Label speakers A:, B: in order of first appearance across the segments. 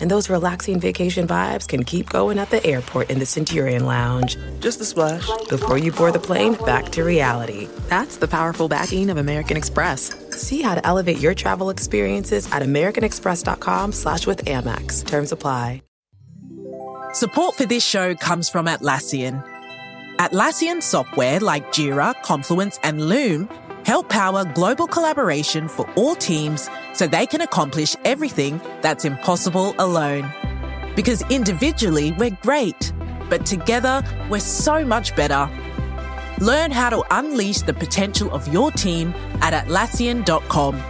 A: And those relaxing vacation vibes can keep going at the airport in the Centurion Lounge.
B: Just a splash.
A: Before you board the plane, back to reality. That's the powerful backing of American Express. See how to elevate your travel experiences at americanexpress.com slash with Amex. Terms apply.
C: Support for this show comes from Atlassian. Atlassian software like Jira, Confluence, and Loom help power global collaboration for all teams so they can accomplish everything that's impossible alone. Because individually, we're great, but together, we're so much better. Learn how to unleash the potential of your team at Atlassian.com.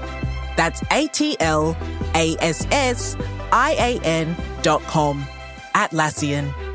C: That's A T L A S S I A N.com. Atlassian.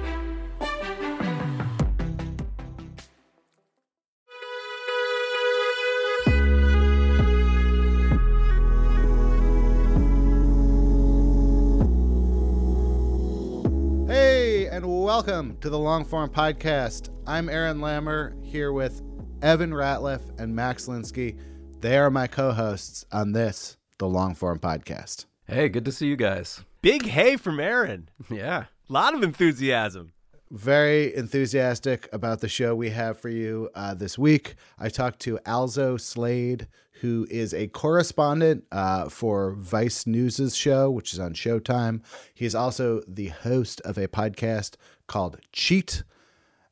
D: Welcome to the Longform Podcast. I'm Aaron Lammer here with Evan Ratliff and Max Linsky. They are my co hosts on this, the Longform Podcast.
E: Hey, good to see you guys.
F: Big hey from Aaron.
E: Yeah.
F: A lot of enthusiasm.
D: Very enthusiastic about the show we have for you uh, this week. I talked to Alzo Slade, who is a correspondent uh, for Vice News' show, which is on Showtime. He's also the host of a podcast called Cheat.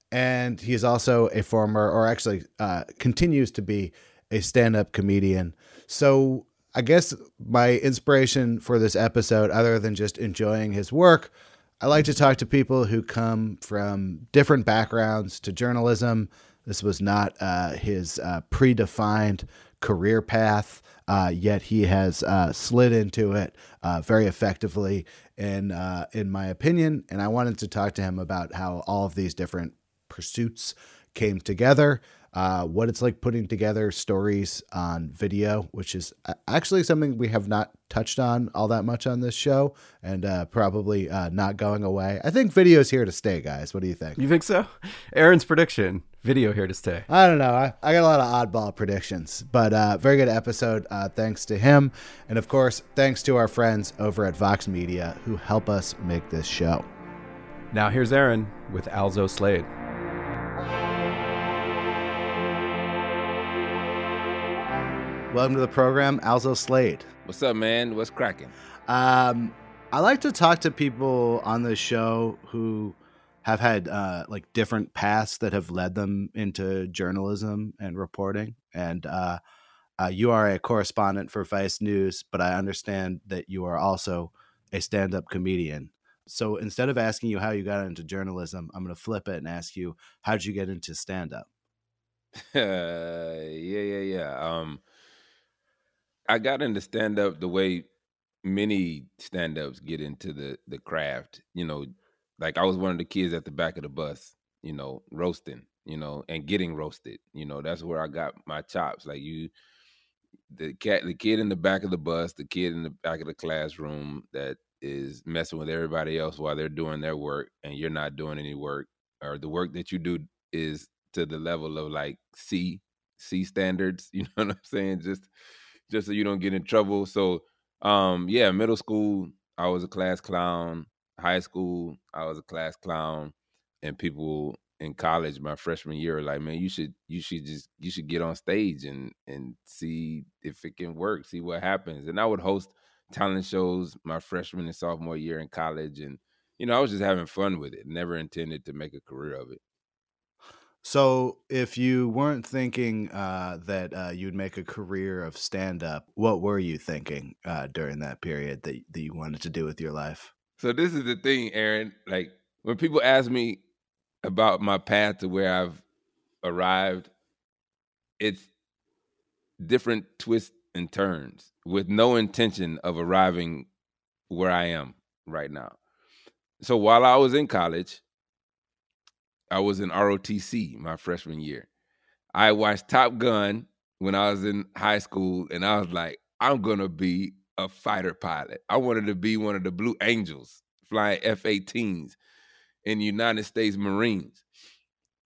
D: And he is also a former, or actually uh, continues to be, a stand up comedian. So I guess my inspiration for this episode, other than just enjoying his work, I like to talk to people who come from different backgrounds to journalism. This was not uh, his uh, predefined career path, uh, yet he has uh, slid into it uh, very effectively, in uh, in my opinion. And I wanted to talk to him about how all of these different pursuits came together. Uh, what it's like putting together stories on video, which is actually something we have not touched on all that much on this show, and uh, probably uh, not going away. I think video's here to stay, guys. What do you think?
E: You think so? Aaron's prediction video here to stay.
D: I don't know. I, I got a lot of oddball predictions, but uh, very good episode. Uh, thanks to him. And of course, thanks to our friends over at Vox Media who help us make this show.
E: Now here's Aaron with Alzo Slade.
D: Welcome to the program, Alzo Slade.
G: What's up, man? What's cracking?
D: Um, I like to talk to people on the show who have had uh, like different paths that have led them into journalism and reporting. And uh, uh, you are a correspondent for Vice News, but I understand that you are also a stand-up comedian. So instead of asking you how you got into journalism, I'm going to flip it and ask you how did you get into stand-up?
G: yeah, yeah, yeah. Um, I got into stand up the way many stand ups get into the the craft. You know, like I was one of the kids at the back of the bus. You know, roasting. You know, and getting roasted. You know, that's where I got my chops. Like you, the cat, the kid in the back of the bus, the kid in the back of the classroom that is messing with everybody else while they're doing their work, and you're not doing any work, or the work that you do is to the level of like C C standards. You know what I'm saying? Just just so you don't get in trouble. So um yeah, middle school I was a class clown. High school I was a class clown, and people in college my freshman year like, man, you should you should just you should get on stage and and see if it can work, see what happens. And I would host talent shows my freshman and sophomore year in college, and you know I was just having fun with it. Never intended to make a career of it.
D: So, if you weren't thinking uh, that uh, you'd make a career of stand up, what were you thinking uh, during that period that, that you wanted to do with your life?
G: So this is the thing, Aaron. Like when people ask me about my path to where I've arrived, it's different twists and turns with no intention of arriving where I am right now. So while I was in college, I was in ROTC my freshman year. I watched Top Gun when I was in high school, and I was like, I'm gonna be a fighter pilot. I wanted to be one of the Blue Angels flying F-18s in the United States Marines.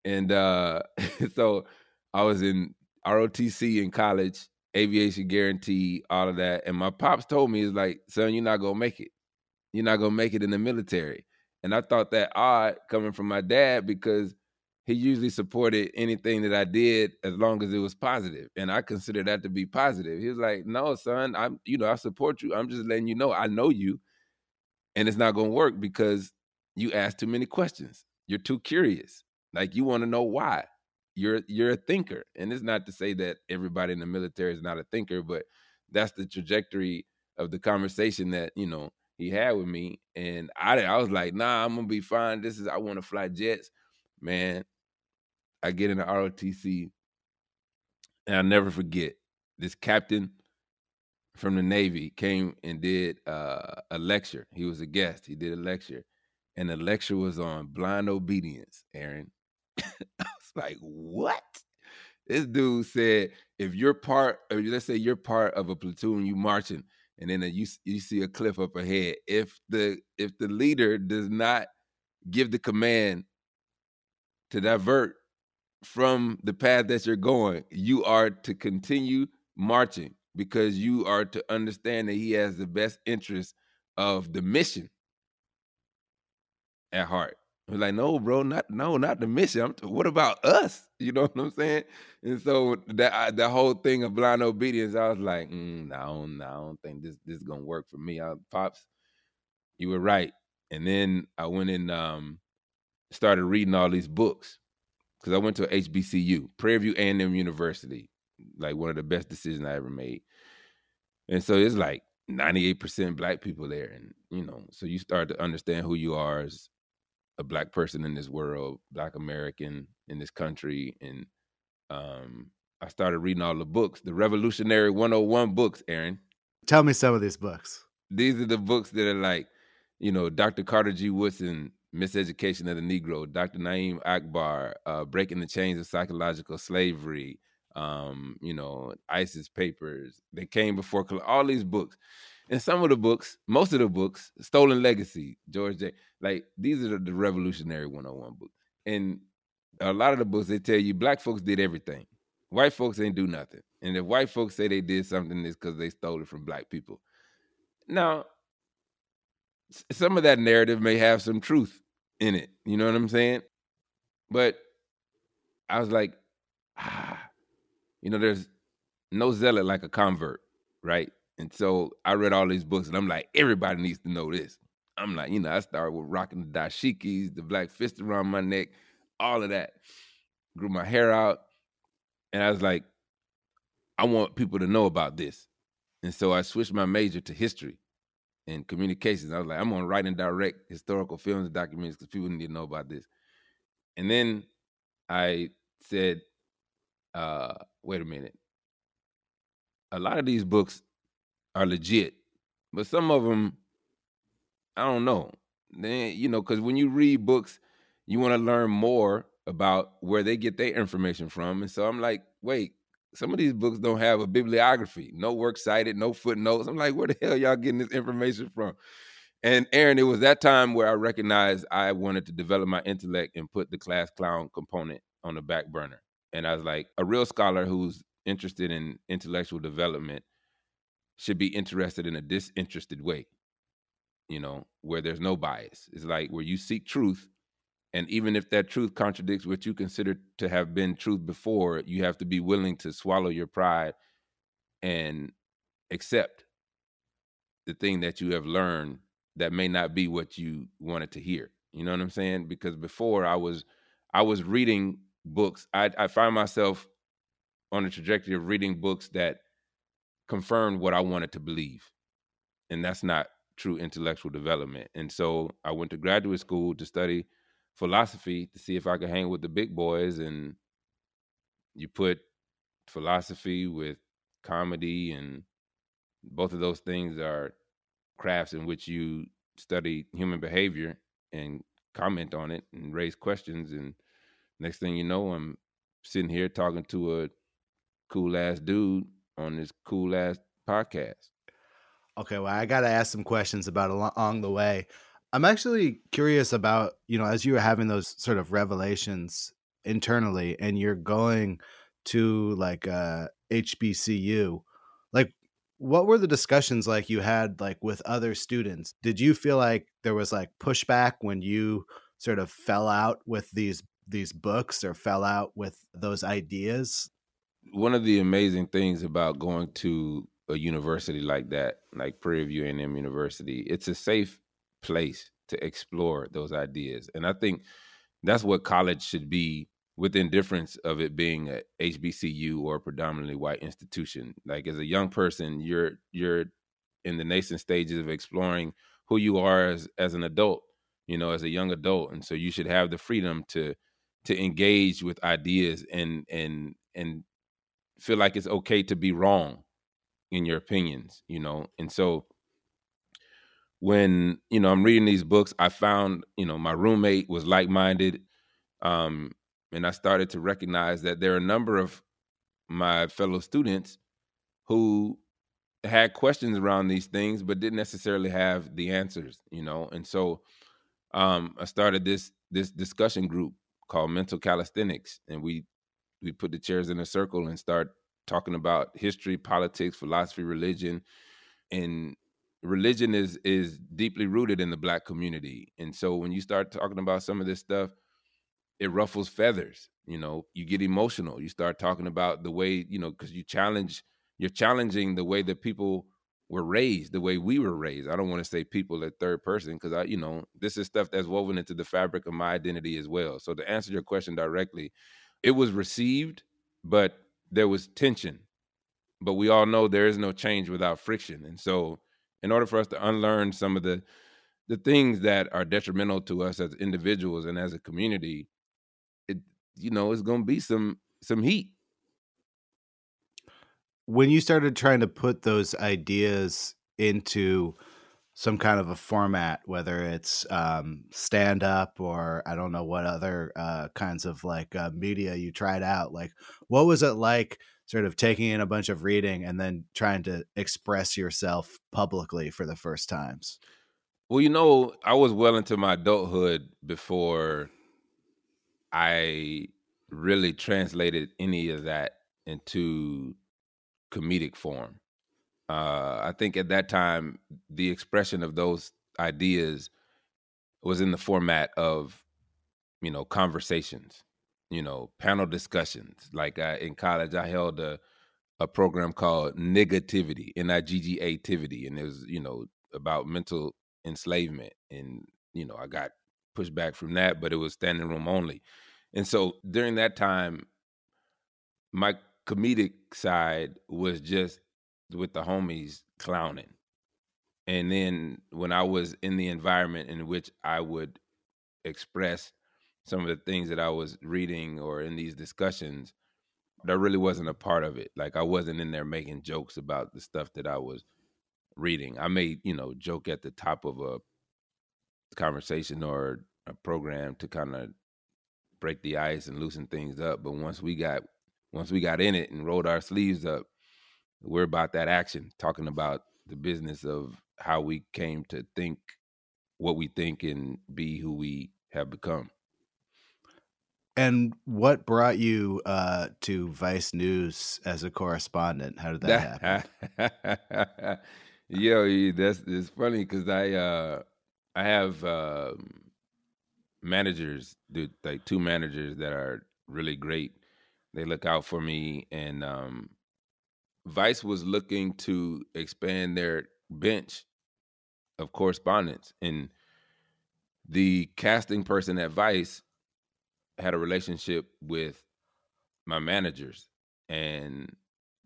G: And uh, so I was in ROTC in college, aviation guarantee, all of that. And my pops told me, "Is like, son, you're not gonna make it. You're not gonna make it in the military." And I thought that odd coming from my dad because he usually supported anything that I did as long as it was positive, and I consider that to be positive. He was like, "No, son, I'm, you know, I support you. I'm just letting you know I know you, and it's not gonna work because you ask too many questions. You're too curious. Like you want to know why." you're you're a thinker and it's not to say that everybody in the military is not a thinker but that's the trajectory of the conversation that you know he had with me and i i was like nah i'm gonna be fine this is i want to fly jets man i get in the rotc and i'll never forget this captain from the navy came and did uh, a lecture he was a guest he did a lecture and the lecture was on blind obedience aaron It's like, what? This dude said, if you're part, let's say you're part of a platoon, you marching, and then you you see a cliff up ahead. If the if the leader does not give the command to divert from the path that you're going, you are to continue marching because you are to understand that he has the best interest of the mission at heart. I was like, no, bro, not no, not the mission. I'm, what about us? You know what I'm saying? And so that the whole thing of blind obedience, I was like, mm, no, no, I don't think this this is gonna work for me. I, Pops, you were right. And then I went and um, started reading all these books because I went to HBCU, Prairie View A&M University, like one of the best decisions I ever made. And so it's like 98% black people there, and you know, so you start to understand who you are as a black person in this world, black American in this country, and um, I started reading all the books, the Revolutionary 101 books, Aaron.
D: Tell me some of these books.
G: These are the books that are like, you know, Dr. Carter G. Woodson, Miseducation of the Negro, Dr. Na'im Akbar, uh, Breaking the Chains of Psychological Slavery, um, you know, ISIS Papers. They came before all these books. And some of the books, most of the books, Stolen Legacy, George J. Like these are the Revolutionary 101 books. And a lot of the books they tell you black folks did everything. White folks ain't do nothing. And if white folks say they did something, it's because they stole it from black people. Now, some of that narrative may have some truth in it. You know what I'm saying? But I was like, ah, you know, there's no zealot like a convert, right? And so I read all these books and I'm like, everybody needs to know this. I'm like, you know, I started with rocking the dashikis, the black fist around my neck, all of that. Grew my hair out. And I was like, I want people to know about this. And so I switched my major to history and communications. I was like, I'm gonna write and direct historical films and documentaries because people need to know about this. And then I said, uh, wait a minute. A lot of these books are legit, but some of them, I don't know. Then you know, because when you read books, you want to learn more about where they get their information from, and so I'm like, wait, some of these books don't have a bibliography, no works cited, no footnotes. I'm like, where the hell y'all getting this information from? And Aaron, it was that time where I recognized I wanted to develop my intellect and put the class clown component on the back burner. And I was like, a real scholar who's interested in intellectual development should be interested in a disinterested way, you know, where there's no bias. It's like where you seek truth. And even if that truth contradicts what you consider to have been truth before, you have to be willing to swallow your pride and accept the thing that you have learned that may not be what you wanted to hear. You know what I'm saying? Because before I was I was reading books. I, I find myself on a trajectory of reading books that confirmed what I wanted to believe. And that's not true intellectual development. And so I went to graduate school to study philosophy to see if I could hang with the big boys. And you put philosophy with comedy, and both of those things are crafts in which you study human behavior and comment on it and raise questions. And next thing you know, I'm sitting here talking to a cool ass dude on this cool ass podcast.
D: Okay, well, I got to ask some questions about along the way. I'm actually curious about, you know, as you were having those sort of revelations internally and you're going to like uh HBCU, like what were the discussions like you had like with other students? Did you feel like there was like pushback when you sort of fell out with these these books or fell out with those ideas?
G: One of the amazing things about going to a university like that, like Prairie View A&M University, it's a safe place to explore those ideas. And I think that's what college should be with indifference of it being a HBCU or a predominantly white institution. Like as a young person, you're you're in the nascent stages of exploring who you are as as an adult, you know, as a young adult. And so you should have the freedom to to engage with ideas and and and feel like it's okay to be wrong in your opinions, you know. And so when you know I'm reading these books, I found you know my roommate was like minded, um, and I started to recognize that there are a number of my fellow students who had questions around these things, but didn't necessarily have the answers, you know. And so um, I started this this discussion group called Mental Calisthenics, and we we put the chairs in a circle and start talking about history, politics, philosophy, religion, and religion is is deeply rooted in the black community and so when you start talking about some of this stuff it ruffles feathers you know you get emotional you start talking about the way you know because you challenge you're challenging the way that people were raised the way we were raised. I don't want to say people at third person because i you know this is stuff that's woven into the fabric of my identity as well. So to answer your question directly it was received but there was tension. But we all know there is no change without friction and so in order for us to unlearn some of the the things that are detrimental to us as individuals and as a community it you know it's going to be some some heat.
D: When you started trying to put those ideas into some kind of a format whether it's um, stand up or i don't know what other uh, kinds of like uh, media you tried out like what was it like sort of taking in a bunch of reading and then trying to express yourself publicly for the first times?
G: Well, you know, I was well into my adulthood before I really translated any of that into comedic form. Uh, I think at that time, the expression of those ideas was in the format of, you know, conversations you know, panel discussions. Like I, in college, I held a a program called Niggativity, N I G G A Tivity, and it was you know about mental enslavement, and you know I got pushed back from that, but it was standing room only, and so during that time, my comedic side was just with the homies clowning. And then when I was in the environment in which I would express some of the things that I was reading or in these discussions, that really wasn't a part of it. Like I wasn't in there making jokes about the stuff that I was reading. I made, you know, joke at the top of a conversation or a program to kind of break the ice and loosen things up. But once we got once we got in it and rolled our sleeves up, we're about that action, talking about the business of how we came to think what we think and be who we have become.
D: And what brought you uh, to Vice News as a correspondent? How did that happen?
G: Yo, that's it's funny because I uh, I have uh, managers, dude, like two managers that are really great. They look out for me, and um, Vice was looking to expand their bench of correspondents, and the casting person at Vice had a relationship with my managers and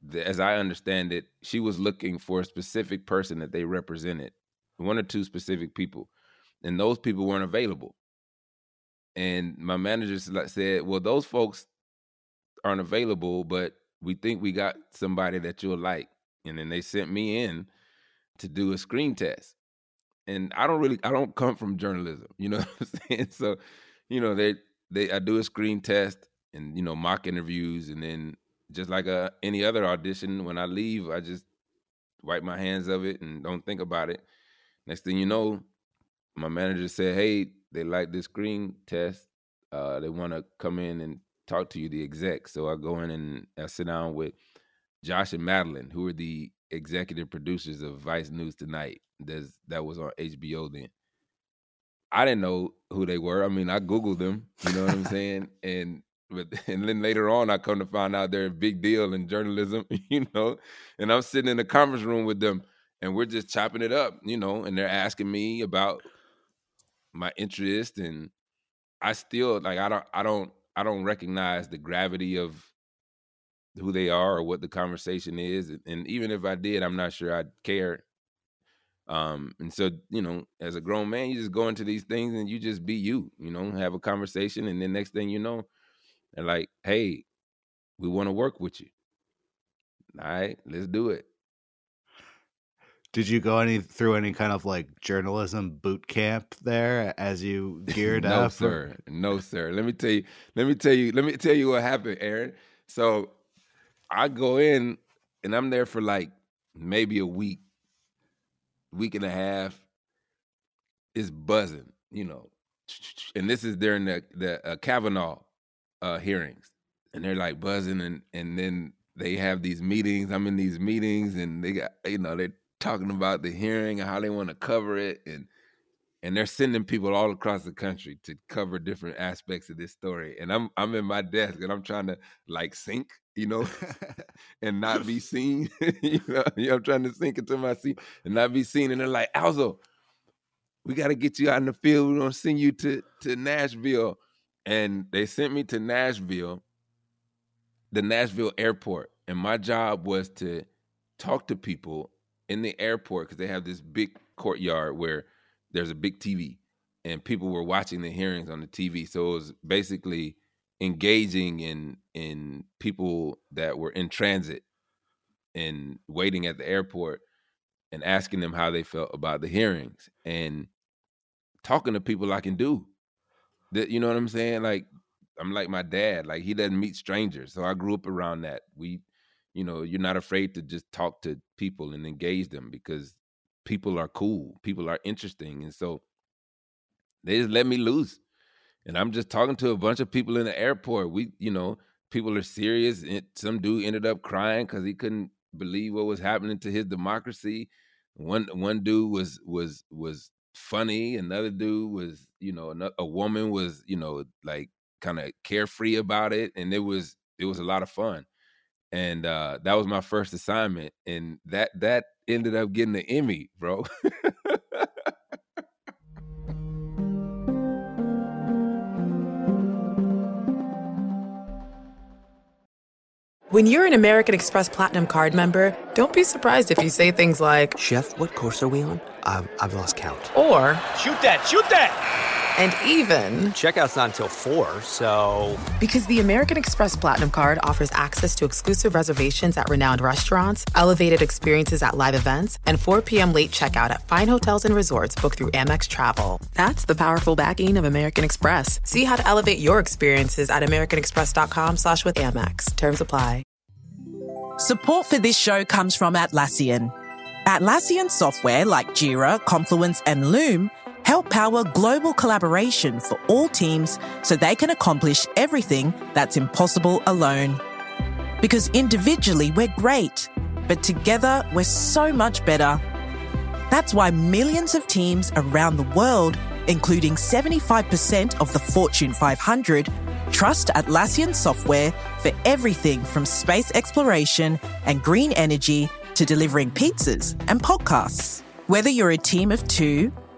G: the, as i understand it she was looking for a specific person that they represented one or two specific people and those people weren't available. And my manager said well those folks aren't available but we think we got somebody that you'll like. And then they sent me in to do a screen test. And i don't really i don't come from journalism you know what i'm saying? So you know they they I do a screen test and you know mock interviews, and then just like a any other audition, when I leave, I just wipe my hands of it and don't think about it. Next thing you know, my manager said, "Hey, they like this screen test. Uh, they want to come in and talk to you, the exec." So I go in and I sit down with Josh and Madeline, who are the executive producers of Vice News Tonight. There's, that was on HBO then. I didn't know who they were. I mean, I googled them. You know what I'm saying? And but and then later on, I come to find out they're a big deal in journalism. You know, and I'm sitting in the conference room with them, and we're just chopping it up. You know, and they're asking me about my interest, and I still like I don't I don't I don't recognize the gravity of who they are or what the conversation is, and even if I did, I'm not sure I'd care um, and so, you know, as a grown man, you just go into these things and you just be you, you know, have a conversation. And then next thing you know, they're like, hey, we want to work with you. All right, let's do it.
D: Did you go any through any kind of like journalism boot camp there as you geared
G: no,
D: up?
G: No, sir. No, sir. Let me tell you, let me tell you, let me tell you what happened, Aaron. So I go in and I'm there for like maybe a week week and a half is buzzing, you know. And this is during the the uh, Kavanaugh uh, hearings, and they're like buzzing, and and then they have these meetings. I'm in these meetings, and they got you know they're talking about the hearing and how they want to cover it, and and they're sending people all across the country to cover different aspects of this story. And I'm I'm in my desk and I'm trying to like sink, you know, and not be seen. you, know, I'm trying to sink into my seat and not be seen. And they're like, Alzo, we got to get you out in the field. We're gonna send you to to Nashville. And they sent me to Nashville, the Nashville airport. And my job was to talk to people in the airport because they have this big courtyard where there's a big TV and people were watching the hearings on the TV. So it was basically engaging in in people that were in transit and waiting at the airport and asking them how they felt about the hearings and talking to people I can do. That you know what I'm saying? Like I'm like my dad. Like he doesn't meet strangers. So I grew up around that. We, you know, you're not afraid to just talk to people and engage them because people are cool, people are interesting, and so they just let me loose. And I'm just talking to a bunch of people in the airport. We, you know, people are serious. Some dude ended up crying because he couldn't believe what was happening to his democracy. One one dude was was was funny. Another dude was, you know, a woman was, you know, like kind of carefree about it, and it was it was a lot of fun. And uh, that was my first assignment, and that that ended up getting the Emmy, bro.
A: When you're an American Express Platinum card member, don't be surprised if you say things like,
B: Chef, what course are we on? I've, I've lost count.
A: Or,
F: Shoot that, shoot that!
A: And even,
B: Checkout's not until 4, so.
A: Because the American Express Platinum Card offers access to exclusive reservations at renowned restaurants, elevated experiences at live events, and 4 p.m. late checkout at fine hotels and resorts booked through Amex Travel. That's the powerful backing of American Express. See how to elevate your experiences at americanexpress.com slash with Amex. Terms apply.
C: Support for this show comes from Atlassian. Atlassian software like Jira, Confluence, and Loom help power global collaboration for all teams so they can accomplish everything that's impossible alone. Because individually we're great, but together we're so much better. That's why millions of teams around the world, including 75% of the Fortune 500, trust Atlassian software for everything from space exploration and green energy to delivering pizzas and podcasts. Whether you're a team of two,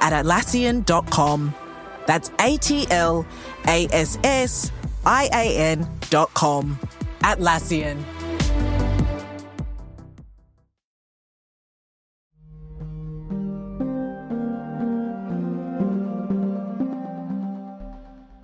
C: at Atlassian.com. That's A T L A S S I A N.com. Atlassian.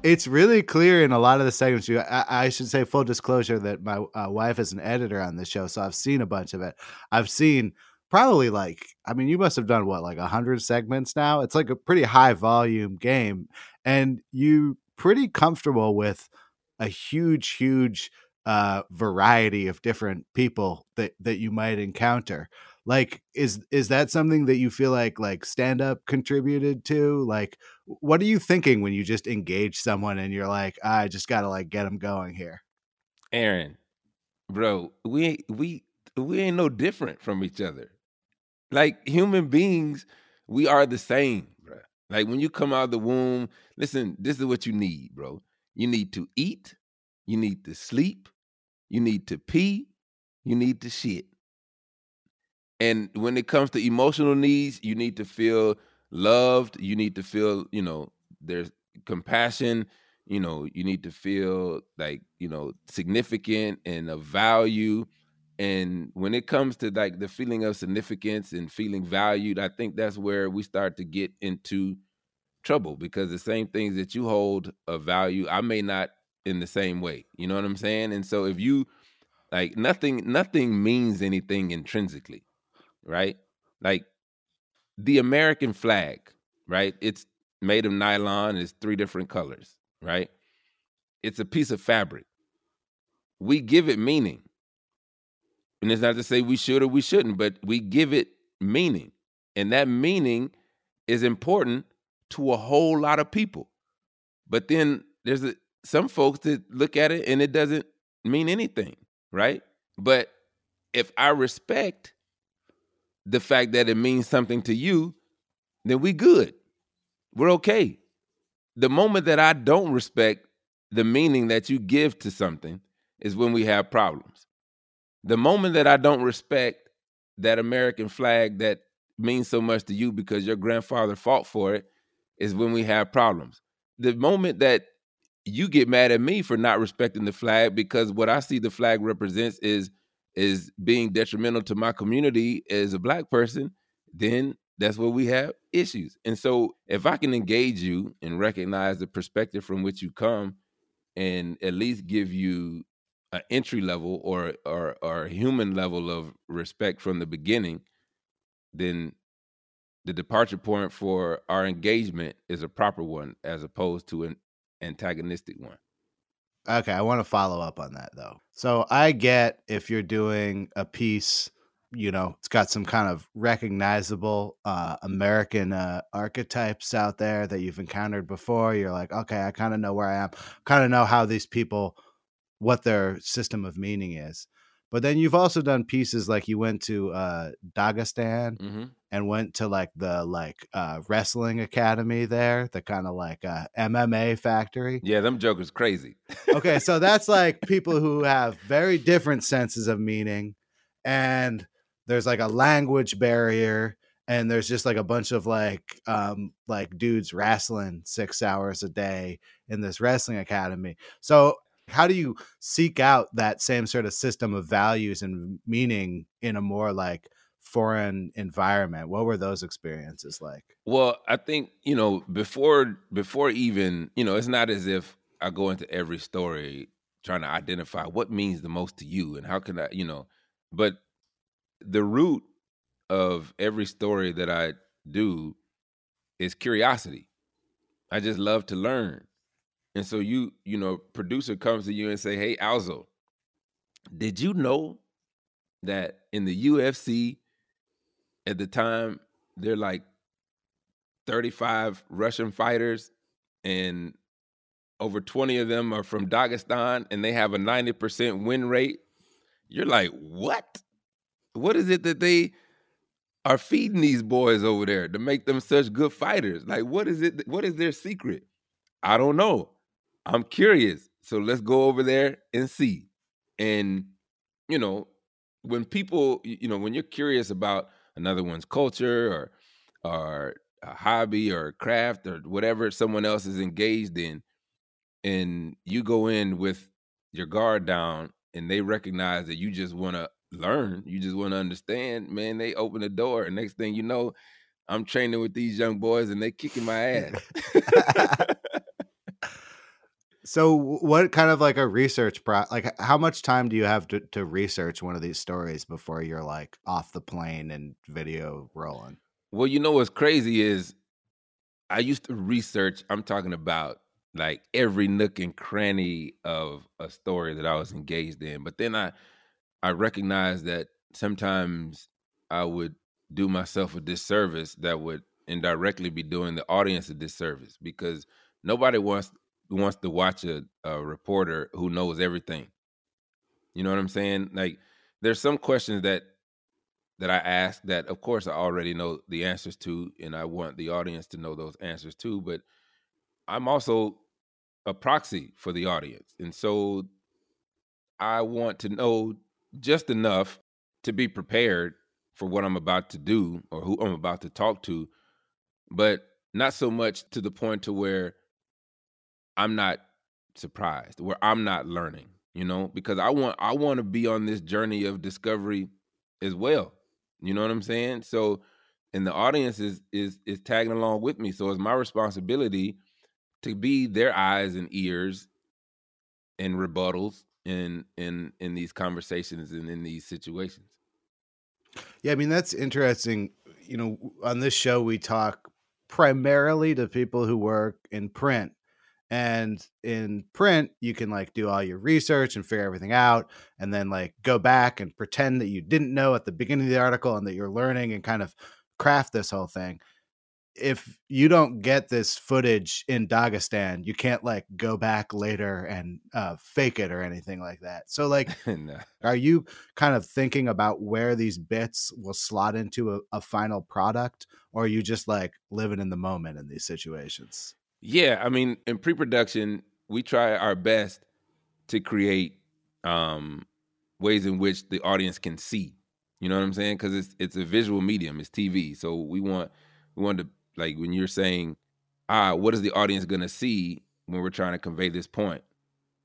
D: it's really clear in a lot of the segments. You, I, I should say full disclosure that my uh, wife is an editor on the show, so I've seen a bunch of it. I've seen probably like, I mean, you must have done what like a hundred segments now. It's like a pretty high volume game, and you pretty comfortable with a huge, huge uh, variety of different people that that you might encounter. Like is is that something that you feel like like stand up contributed to? Like what are you thinking when you just engage someone and you're like i just gotta like get them going here
G: aaron bro we we we ain't no different from each other like human beings we are the same bro like when you come out of the womb listen this is what you need bro you need to eat you need to sleep you need to pee you need to shit and when it comes to emotional needs, you need to feel loved. You need to feel, you know, there's compassion. You know, you need to feel like, you know, significant and of value. And when it comes to like the feeling of significance and feeling valued, I think that's where we start to get into trouble because the same things that you hold of value, I may not in the same way. You know what I'm saying? And so if you like nothing, nothing means anything intrinsically right? Like the American flag, right? It's made of nylon, it's three different colors, right? It's a piece of fabric. We give it meaning. And it's not to say we should or we shouldn't, but we give it meaning. And that meaning is important to a whole lot of people. But then there's a, some folks that look at it and it doesn't mean anything, right? But if I respect the fact that it means something to you, then we good. We're okay. The moment that I don't respect the meaning that you give to something is when we have problems. The moment that I don't respect that American flag that means so much to you because your grandfather fought for it is when we have problems. The moment that you get mad at me for not respecting the flag because what I see the flag represents is is being detrimental to my community as a black person, then that's where we have issues. And so if I can engage you and recognize the perspective from which you come and at least give you an entry level or or or human level of respect from the beginning, then the departure point for our engagement is a proper one as opposed to an antagonistic one.
D: Okay, I want to follow up on that though. So I get if you're doing a piece, you know, it's got some kind of recognizable uh, American uh, archetypes out there that you've encountered before. You're like, okay, I kind of know where I am, kind of know how these people, what their system of meaning is. But then you've also done pieces like you went to uh, Dagestan mm-hmm. and went to like the like uh, wrestling academy there, the kind of like uh, MMA factory.
G: Yeah, them jokers crazy.
D: okay, so that's like people who have very different senses of meaning, and there's like a language barrier, and there's just like a bunch of like um like dudes wrestling six hours a day in this wrestling academy. So how do you seek out that same sort of system of values and meaning in a more like foreign environment? What were those experiences like?
G: Well i think you know before before even you know it's not as if i go into every story trying to identify what means the most to you and how can i you know but the root of every story that i do is curiosity. I just love to learn and so you, you know, producer comes to you and say, "Hey, Alzo, did you know that in the UFC at the time they're like 35 Russian fighters and over 20 of them are from Dagestan and they have a 90% win rate?" You're like, "What? What is it that they are feeding these boys over there to make them such good fighters? Like what is it what is their secret?" I don't know. I'm curious. So let's go over there and see. And, you know, when people, you know, when you're curious about another one's culture or or a hobby or craft or whatever someone else is engaged in, and you go in with your guard down and they recognize that you just want to learn, you just want to understand, man, they open the door. And next thing you know, I'm training with these young boys and they kicking my ass.
D: So, what kind of like a research pro? Like, how much time do you have to, to research one of these stories before you're like off the plane and video rolling?
G: Well, you know what's crazy is I used to research. I'm talking about like every nook and cranny of a story that I was engaged in. But then I I recognized that sometimes I would do myself a disservice that would indirectly be doing the audience a disservice because nobody wants wants to watch a, a reporter who knows everything. You know what I'm saying? Like there's some questions that that I ask that of course I already know the answers to and I want the audience to know those answers too, but I'm also a proxy for the audience. And so I want to know just enough to be prepared for what I'm about to do or who I'm about to talk to, but not so much to the point to where I'm not surprised, where I'm not learning, you know, because I want I want to be on this journey of discovery as well. You know what I'm saying? So and the audience is is is tagging along with me. So it's my responsibility to be their eyes and ears and rebuttals in in in these conversations and in these situations.
D: Yeah, I mean that's interesting. You know, on this show we talk primarily to people who work in print. And in print, you can like do all your research and figure everything out, and then like go back and pretend that you didn't know at the beginning of the article and that you're learning and kind of craft this whole thing if you don't get this footage in Dagestan, you can't like go back later and uh, fake it or anything like that. So, like, no. are you kind of thinking about where these bits will slot into a, a, final product, or are you just like living in the moment in these situations?
G: Yeah, I mean, in pre-production, we try our best to create um, ways in which the audience can see. You know what I'm saying? Because it's it's a visual medium, it's TV, so we want we want to like when you're saying, ah, what is the audience gonna see when we're trying to convey this point?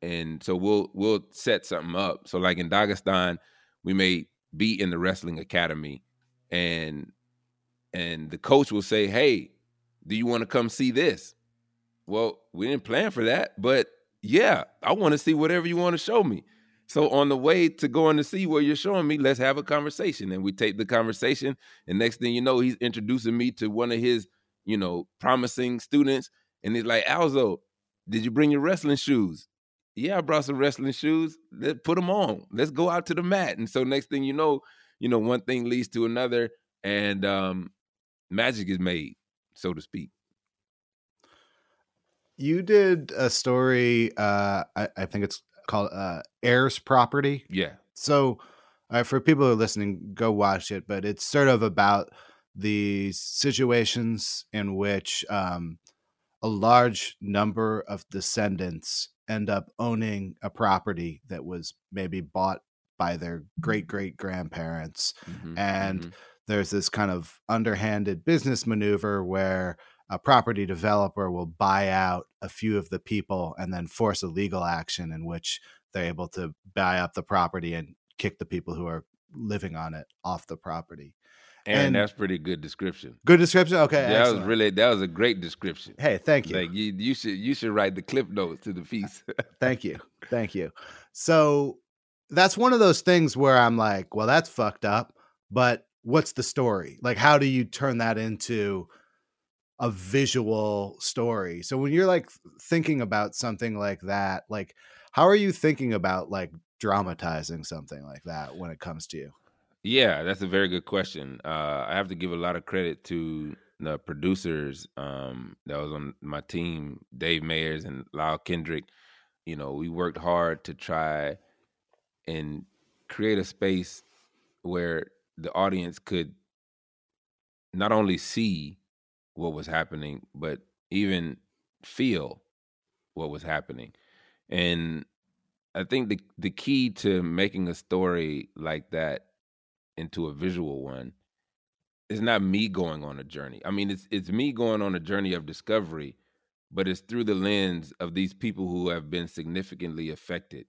G: And so we'll we'll set something up. So like in Dagestan, we may be in the wrestling academy and and the coach will say, Hey, do you want to come see this? Well, we didn't plan for that, but yeah, I want to see whatever you want to show me. So on the way to going to see what you're showing me, let's have a conversation. And we take the conversation, and next thing you know, he's introducing me to one of his you know, promising students. And he's like, Alzo, did you bring your wrestling shoes? Yeah, I brought some wrestling shoes. Let's put them on. Let's go out to the mat. And so next thing you know, you know, one thing leads to another, and um, magic is made, so to speak.
D: You did a story. Uh, I, I think it's called uh, Heirs Property.
G: Yeah.
D: So, uh, for people who are listening, go watch it. But it's sort of about the situations in which um, a large number of descendants end up owning a property that was maybe bought by their great great grandparents mm-hmm, and mm-hmm. there's this kind of underhanded business maneuver where a property developer will buy out a few of the people and then force a legal action in which they're able to buy up the property and kick the people who are living on it off the property
G: and that's pretty good description.
D: Good description. Okay,
G: that excellent. was really that was a great description.
D: Hey, thank you.
G: Like you, you should you should write the Cliff notes to the piece.
D: Uh, thank you, thank you. So that's one of those things where I'm like, well, that's fucked up, but what's the story? Like, how do you turn that into a visual story? So when you're like thinking about something like that, like, how are you thinking about like dramatizing something like that when it comes to you?
G: Yeah, that's a very good question. Uh, I have to give a lot of credit to the producers um, that was on my team, Dave Mayers and Lyle Kendrick. You know, we worked hard to try and create a space where the audience could not only see what was happening, but even feel what was happening. And I think the the key to making a story like that into a visual one it's not me going on a journey. I mean, it's it's me going on a journey of discovery, but it's through the lens of these people who have been significantly affected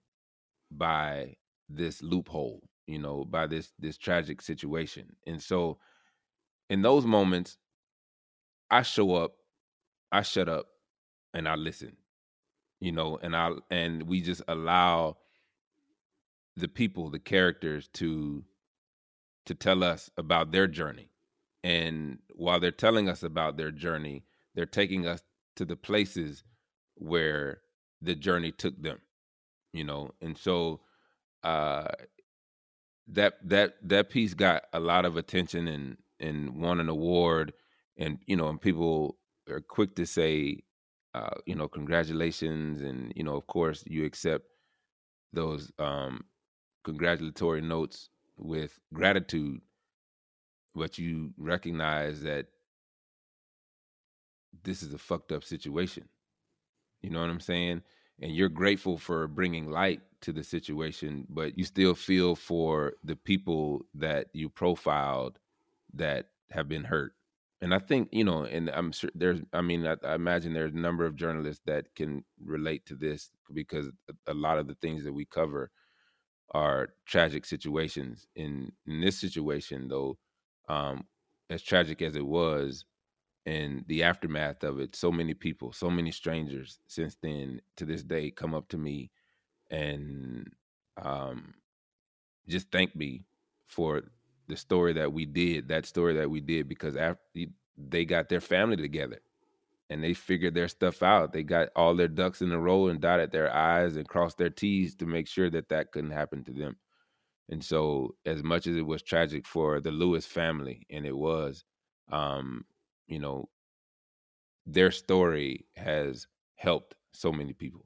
G: by this loophole, you know, by this this tragic situation. And so in those moments, I show up, I shut up, and I listen. you know, and I and we just allow the people, the characters to to tell us about their journey. And while they're telling us about their journey, they're taking us to the places where the journey took them, you know. And so uh that that that piece got a lot of attention and and won an award and you know and people are quick to say uh you know congratulations and you know of course you accept those um congratulatory notes with gratitude but you recognize that this is a fucked up situation. You know what i'm saying? And you're grateful for bringing light to the situation but you still feel for the people that you profiled that have been hurt and i think you know and i'm sure there's i mean i, I imagine there's a number of journalists that can relate to this because a, lot of the things that we cover are tragic situations. In in this situation though um as tragic as it was and the aftermath of it so many people so many strangers since then to this day come up to me and um just thank me for the story that we did that story that we did because after they got their family together and they figured their stuff out. They got all their ducks in a row and dotted their i's and crossed their t's to make sure that that couldn't happen to them. And so as much as it was tragic for the lewis family and it was um you know their story has helped so many people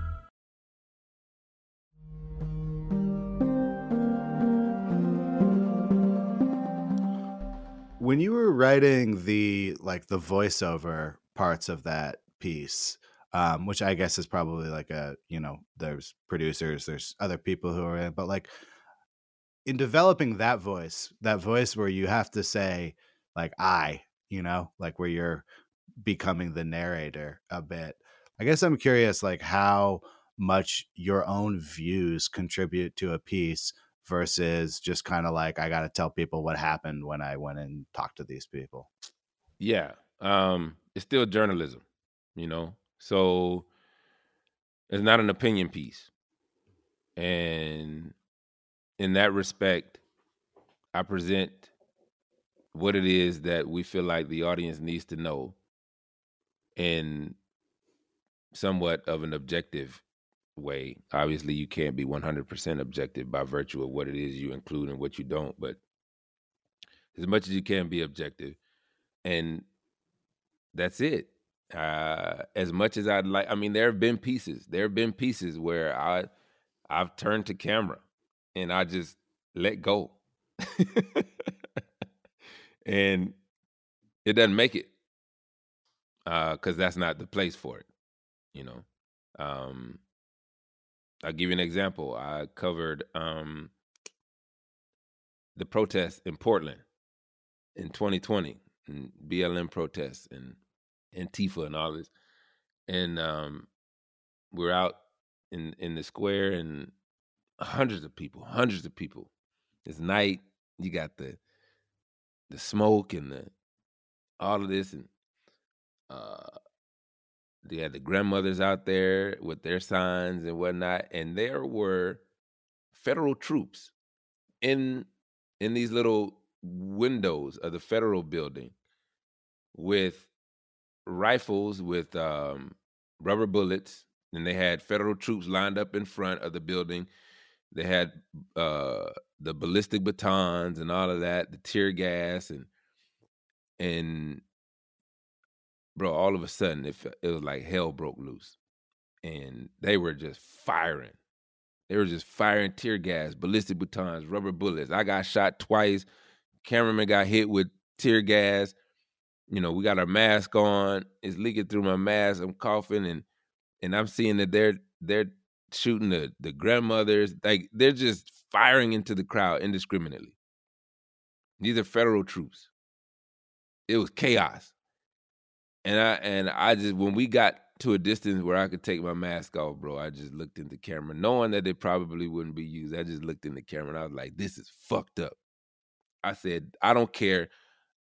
D: When you were writing the like the voiceover parts of that piece um which i guess is probably like a you know there's producers there's other people who are in but like in developing that voice that voice where you have to say like i you know like where you're becoming the narrator a bit i guess i'm curious like how much your own views contribute to a piece versus just kind of like I got to tell people what happened when I went and talked to these people.
G: Yeah, um, it's still journalism, you know. So it's not an opinion piece, and in that respect, I present what it is that we feel like the audience needs to know, in somewhat of an objective way. Obviously, you can't be 100% objective by virtue of what it is you include and what you don't, but as much as you can be objective. And that's it. Uh, as much as I'd like, I mean, there have been pieces. There have been pieces where I, I've turned to camera, and I just let go, and it doesn't make it, because uh, that's not the place for it, you know. Um, I'll give you an example. I covered um, the protests in Portland in 2020, and BLM protests and Antifa and all this. And um, we're out in in the square and hundreds of people, hundreds of people. It's night. You got the the smoke and the all of this and uh they had the grandmothers out there with their signs and whatnot, and there were federal troops in in these little windows of the federal building with rifles with um, rubber bullets, and they had federal troops lined up in front of the building. They had uh, the ballistic batons and all of that, the tear gas, and and bro, all of a sudden it it was like hell broke loose, and they were just firing. They were just firing tear gas, ballistic batons, rubber bullets. I got shot twice. Cameraman got hit with tear gas. You know, we got our mask on. It's leaking through my mask. I'm coughing and and I'm seeing that they're they're shooting the the grandmothers. Like they're just firing into the crowd indiscriminately. These are federal troops. It was chaos. And I and I just when we got to a distance where I could take my mask off, bro, I just looked in the camera, knowing that it probably wouldn't be used. I just looked in the camera and I was like, this is fucked up. I said, I don't care.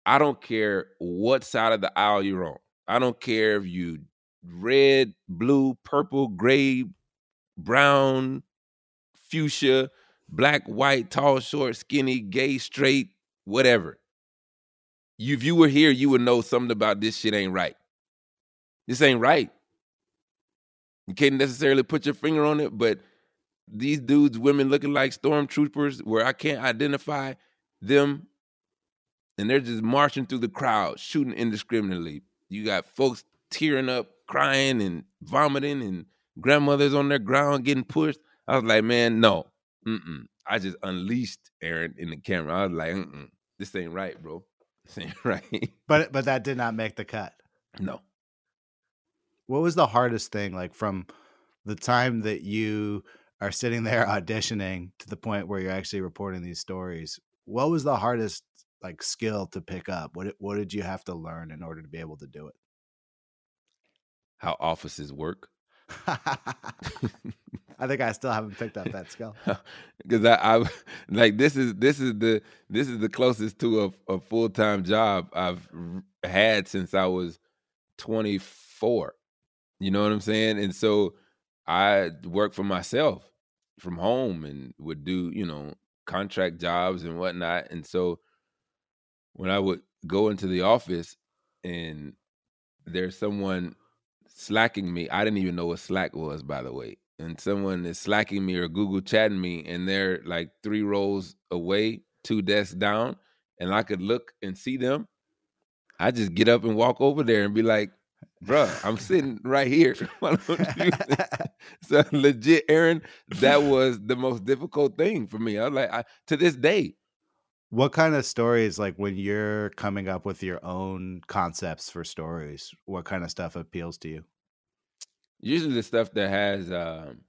G: I don't care what side of the aisle you're on. I don't care if you red, blue, purple, gray, brown, fuchsia, black, white, tall, short, skinny, gay, straight, whatever. You, if you were here, you would know something about this shit ain't right. This ain't right. You can't necessarily put your finger on it, but these dudes, women looking like stormtroopers, where I can't identify them, and they're just marching through the crowd, shooting indiscriminately. You got folks tearing up, crying and vomiting, and grandmothers on their ground getting pushed. I was like, man, no, mm-mm. I just unleashed Aaron in the camera. I was like, mm-mm. this ain't right, bro. Right.
D: But but that did not make the cut.
G: No.
D: What was the hardest thing, like from the time that you are sitting there auditioning to the point where you're actually reporting these stories? What was the hardest like skill to pick up? What what did you have to learn in order to be able to do it?
G: How offices work.
D: I think I still haven't picked up that skill
G: because I, I like this is this is the this is the closest to a, a full time job I've had since I was 24. You know what I'm saying? And so I work for myself from home and would do you know contract jobs and whatnot. And so when I would go into the office and there's someone slacking me, I didn't even know what Slack was, by the way and someone is slacking me or Google chatting me and they're like three rows away, two desks down, and I could look and see them, I just get up and walk over there and be like, bruh, I'm sitting right here. so legit, Aaron, that was the most difficult thing for me. I was like, I, to this day.
D: What kind of stories, like when you're coming up with your own concepts for stories, what kind of stuff appeals to you?
G: Usually the stuff that has um,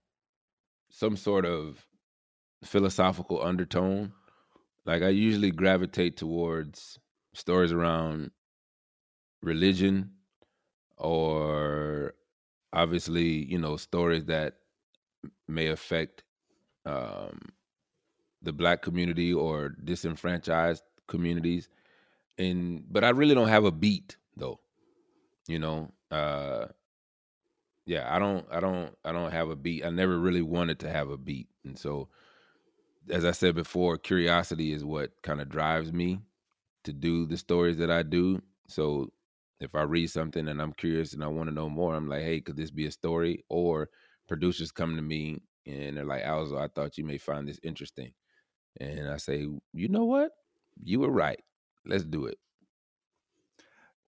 G: some sort of philosophical undertone. Like I usually gravitate towards stories around religion or obviously, you know, stories that may affect um, the black community or disenfranchised communities. And but I really don't have a beat though. You know, uh yeah, I don't, I don't, I don't have a beat. I never really wanted to have a beat, and so, as I said before, curiosity is what kind of drives me to do the stories that I do. So, if I read something and I'm curious and I want to know more, I'm like, hey, could this be a story? Or producers come to me and they're like, Alzo, I thought you may find this interesting, and I say, you know what, you were right. Let's do it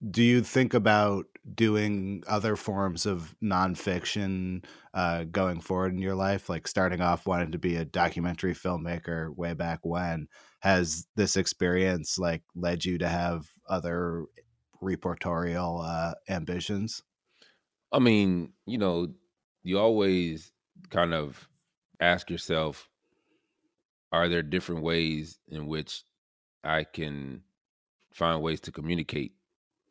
D: do you think about doing other forms of nonfiction uh, going forward in your life? Like starting off wanting to be a documentary filmmaker way back when. Has this experience like led you to have other reportorial uh, ambitions?
G: I mean, you know, you always kind of ask yourself, are there different ways in which I can find ways to communicate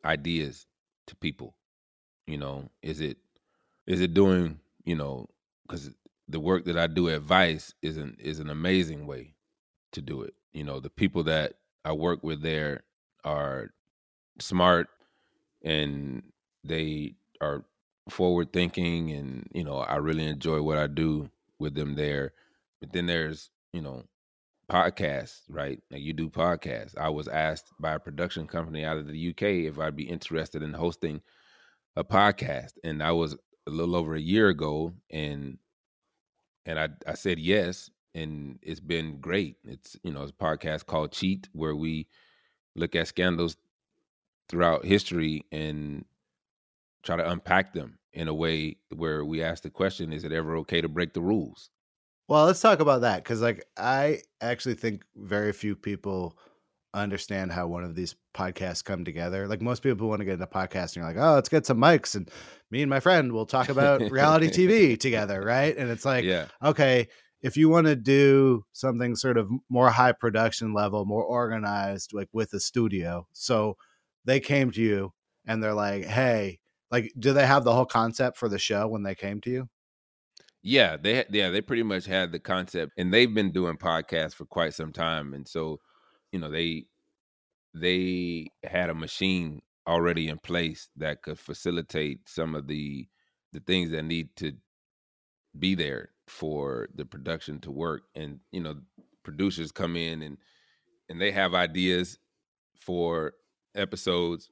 G: ideas to people you know? Is it is it doing you know because the work that i do at vice is an is an amazing way to do it. You know the people that i work with there are smart and they are forward thinking and you know i really enjoy what i do with them there. But then there's you know podcasts, right? You do podcasts. I was asked by a production company out of the UK if I'd be interested in hosting a podcast, and that was a little over a year ago, and and I I said yes, and it's been great. It's you know it's a podcast called Cheat where we look at scandals throughout history and try to unpack them in a way where we ask the question: Is it ever okay to break the rules?
D: Well, let's talk about that because, like, I actually think very few people understand how one of these podcasts come together. Like, most people want to get into podcasting, you're like, oh, let's get some mics and me and my friend will talk about reality TV together, right? And it's like,
G: Yeah.
D: okay, if you want to do something sort of more high production level, more organized, like with a studio, so they came to you and they're like, hey, like, do they have the whole concept for the show when they came to you?
G: Yeah, they yeah they pretty much had the concept, and they've been doing podcasts for quite some time, and so you know they they had a machine already in place that could facilitate some of the the things that need to be there for the production to work, and you know producers come in and and they have ideas for episodes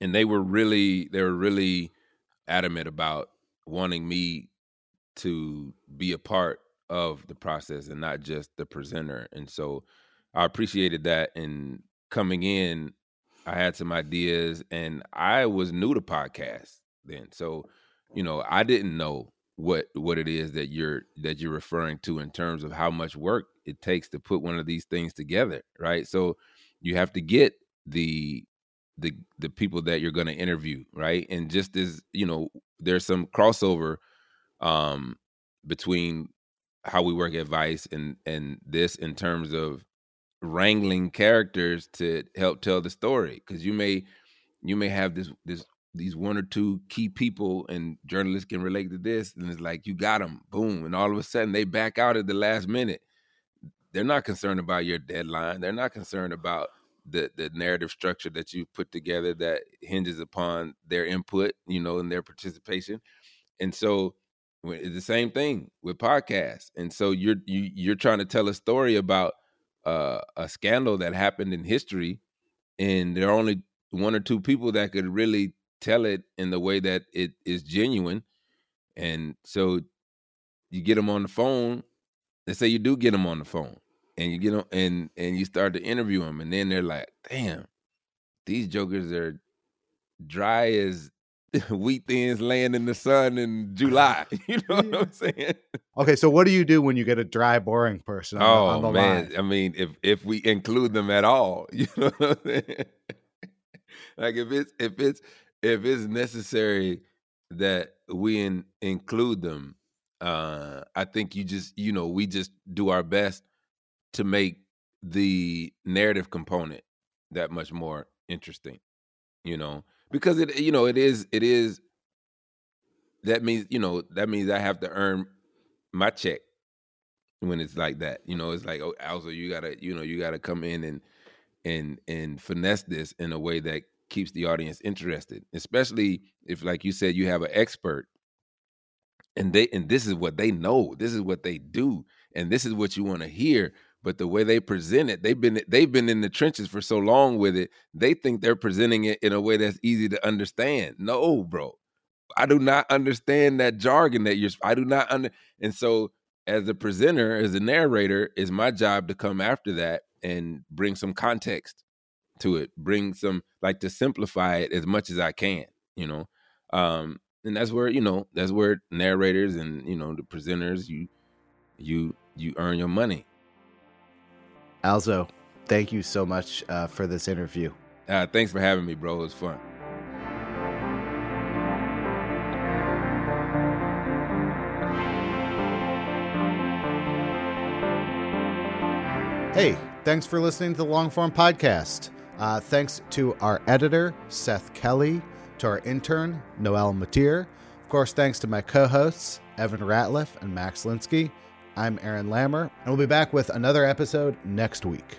G: and they were really they were really adamant about wanting me to be a part of the process and not just the presenter and so i appreciated that and coming in i had some ideas and i was new to podcasts then so you know i didn't know what what it is that you're that you're referring to in terms of how much work it takes to put one of these things together right? So you have to get the the the people that you're going to interview right? And just as you know there's some crossover um between how we work at vice and and this in terms of wrangling characters to help tell the story because you may you may have this this these one or two key people and journalists can relate to this and it's like you got them boom and all of a sudden they back out at the last minute. They're not concerned about your deadline. They're not concerned about the the narrative structure that you put together that hinges upon their input you know and their participation. And so it's the same thing with podcasts and so you're you, you're trying to tell a story about uh, a scandal that happened in history and there are only one or two people that could really tell it in the way that it is genuine and so you get them on the phone let's say you do get them on the phone and you get them and and you start to interview them and then they're like damn these jokers are dry as wheat thins laying in the sun in july you know what i'm saying?
D: Okay, so what do you do when you get a dry, boring person? On,
G: oh
D: the, on the
G: man
D: line?
G: i mean if if we include them at all you know what i'm saying? Like if it's if it's if it's necessary that we in, include them uh i think you just you know we just do our best to make the narrative component that much more interesting you know because it you know it is it is that means you know that means i have to earn my check when it's like that you know it's like oh also you gotta you know you gotta come in and and and finesse this in a way that keeps the audience interested especially if like you said you have an expert and they and this is what they know this is what they do and this is what you want to hear but the way they present it they've been they've been in the trenches for so long with it they think they're presenting it in a way that's easy to understand. No bro. I do not understand that jargon that you're i do not under and so as a presenter as a narrator it's my job to come after that and bring some context to it bring some like to simplify it as much as i can you know? Um and that's where you know that's where narrators and you know the presenters you you you earn your money
D: Alzo, thank you so much uh, for this interview.
G: uh thanks for having me bro it was fun
D: Hey, thanks for listening to the Longform Podcast. Uh, thanks to our editor, Seth Kelly, to our intern, Noel Matier. Of course, thanks to my co hosts, Evan Ratliff and Max Linsky. I'm Aaron Lammer, and we'll be back with another episode next week.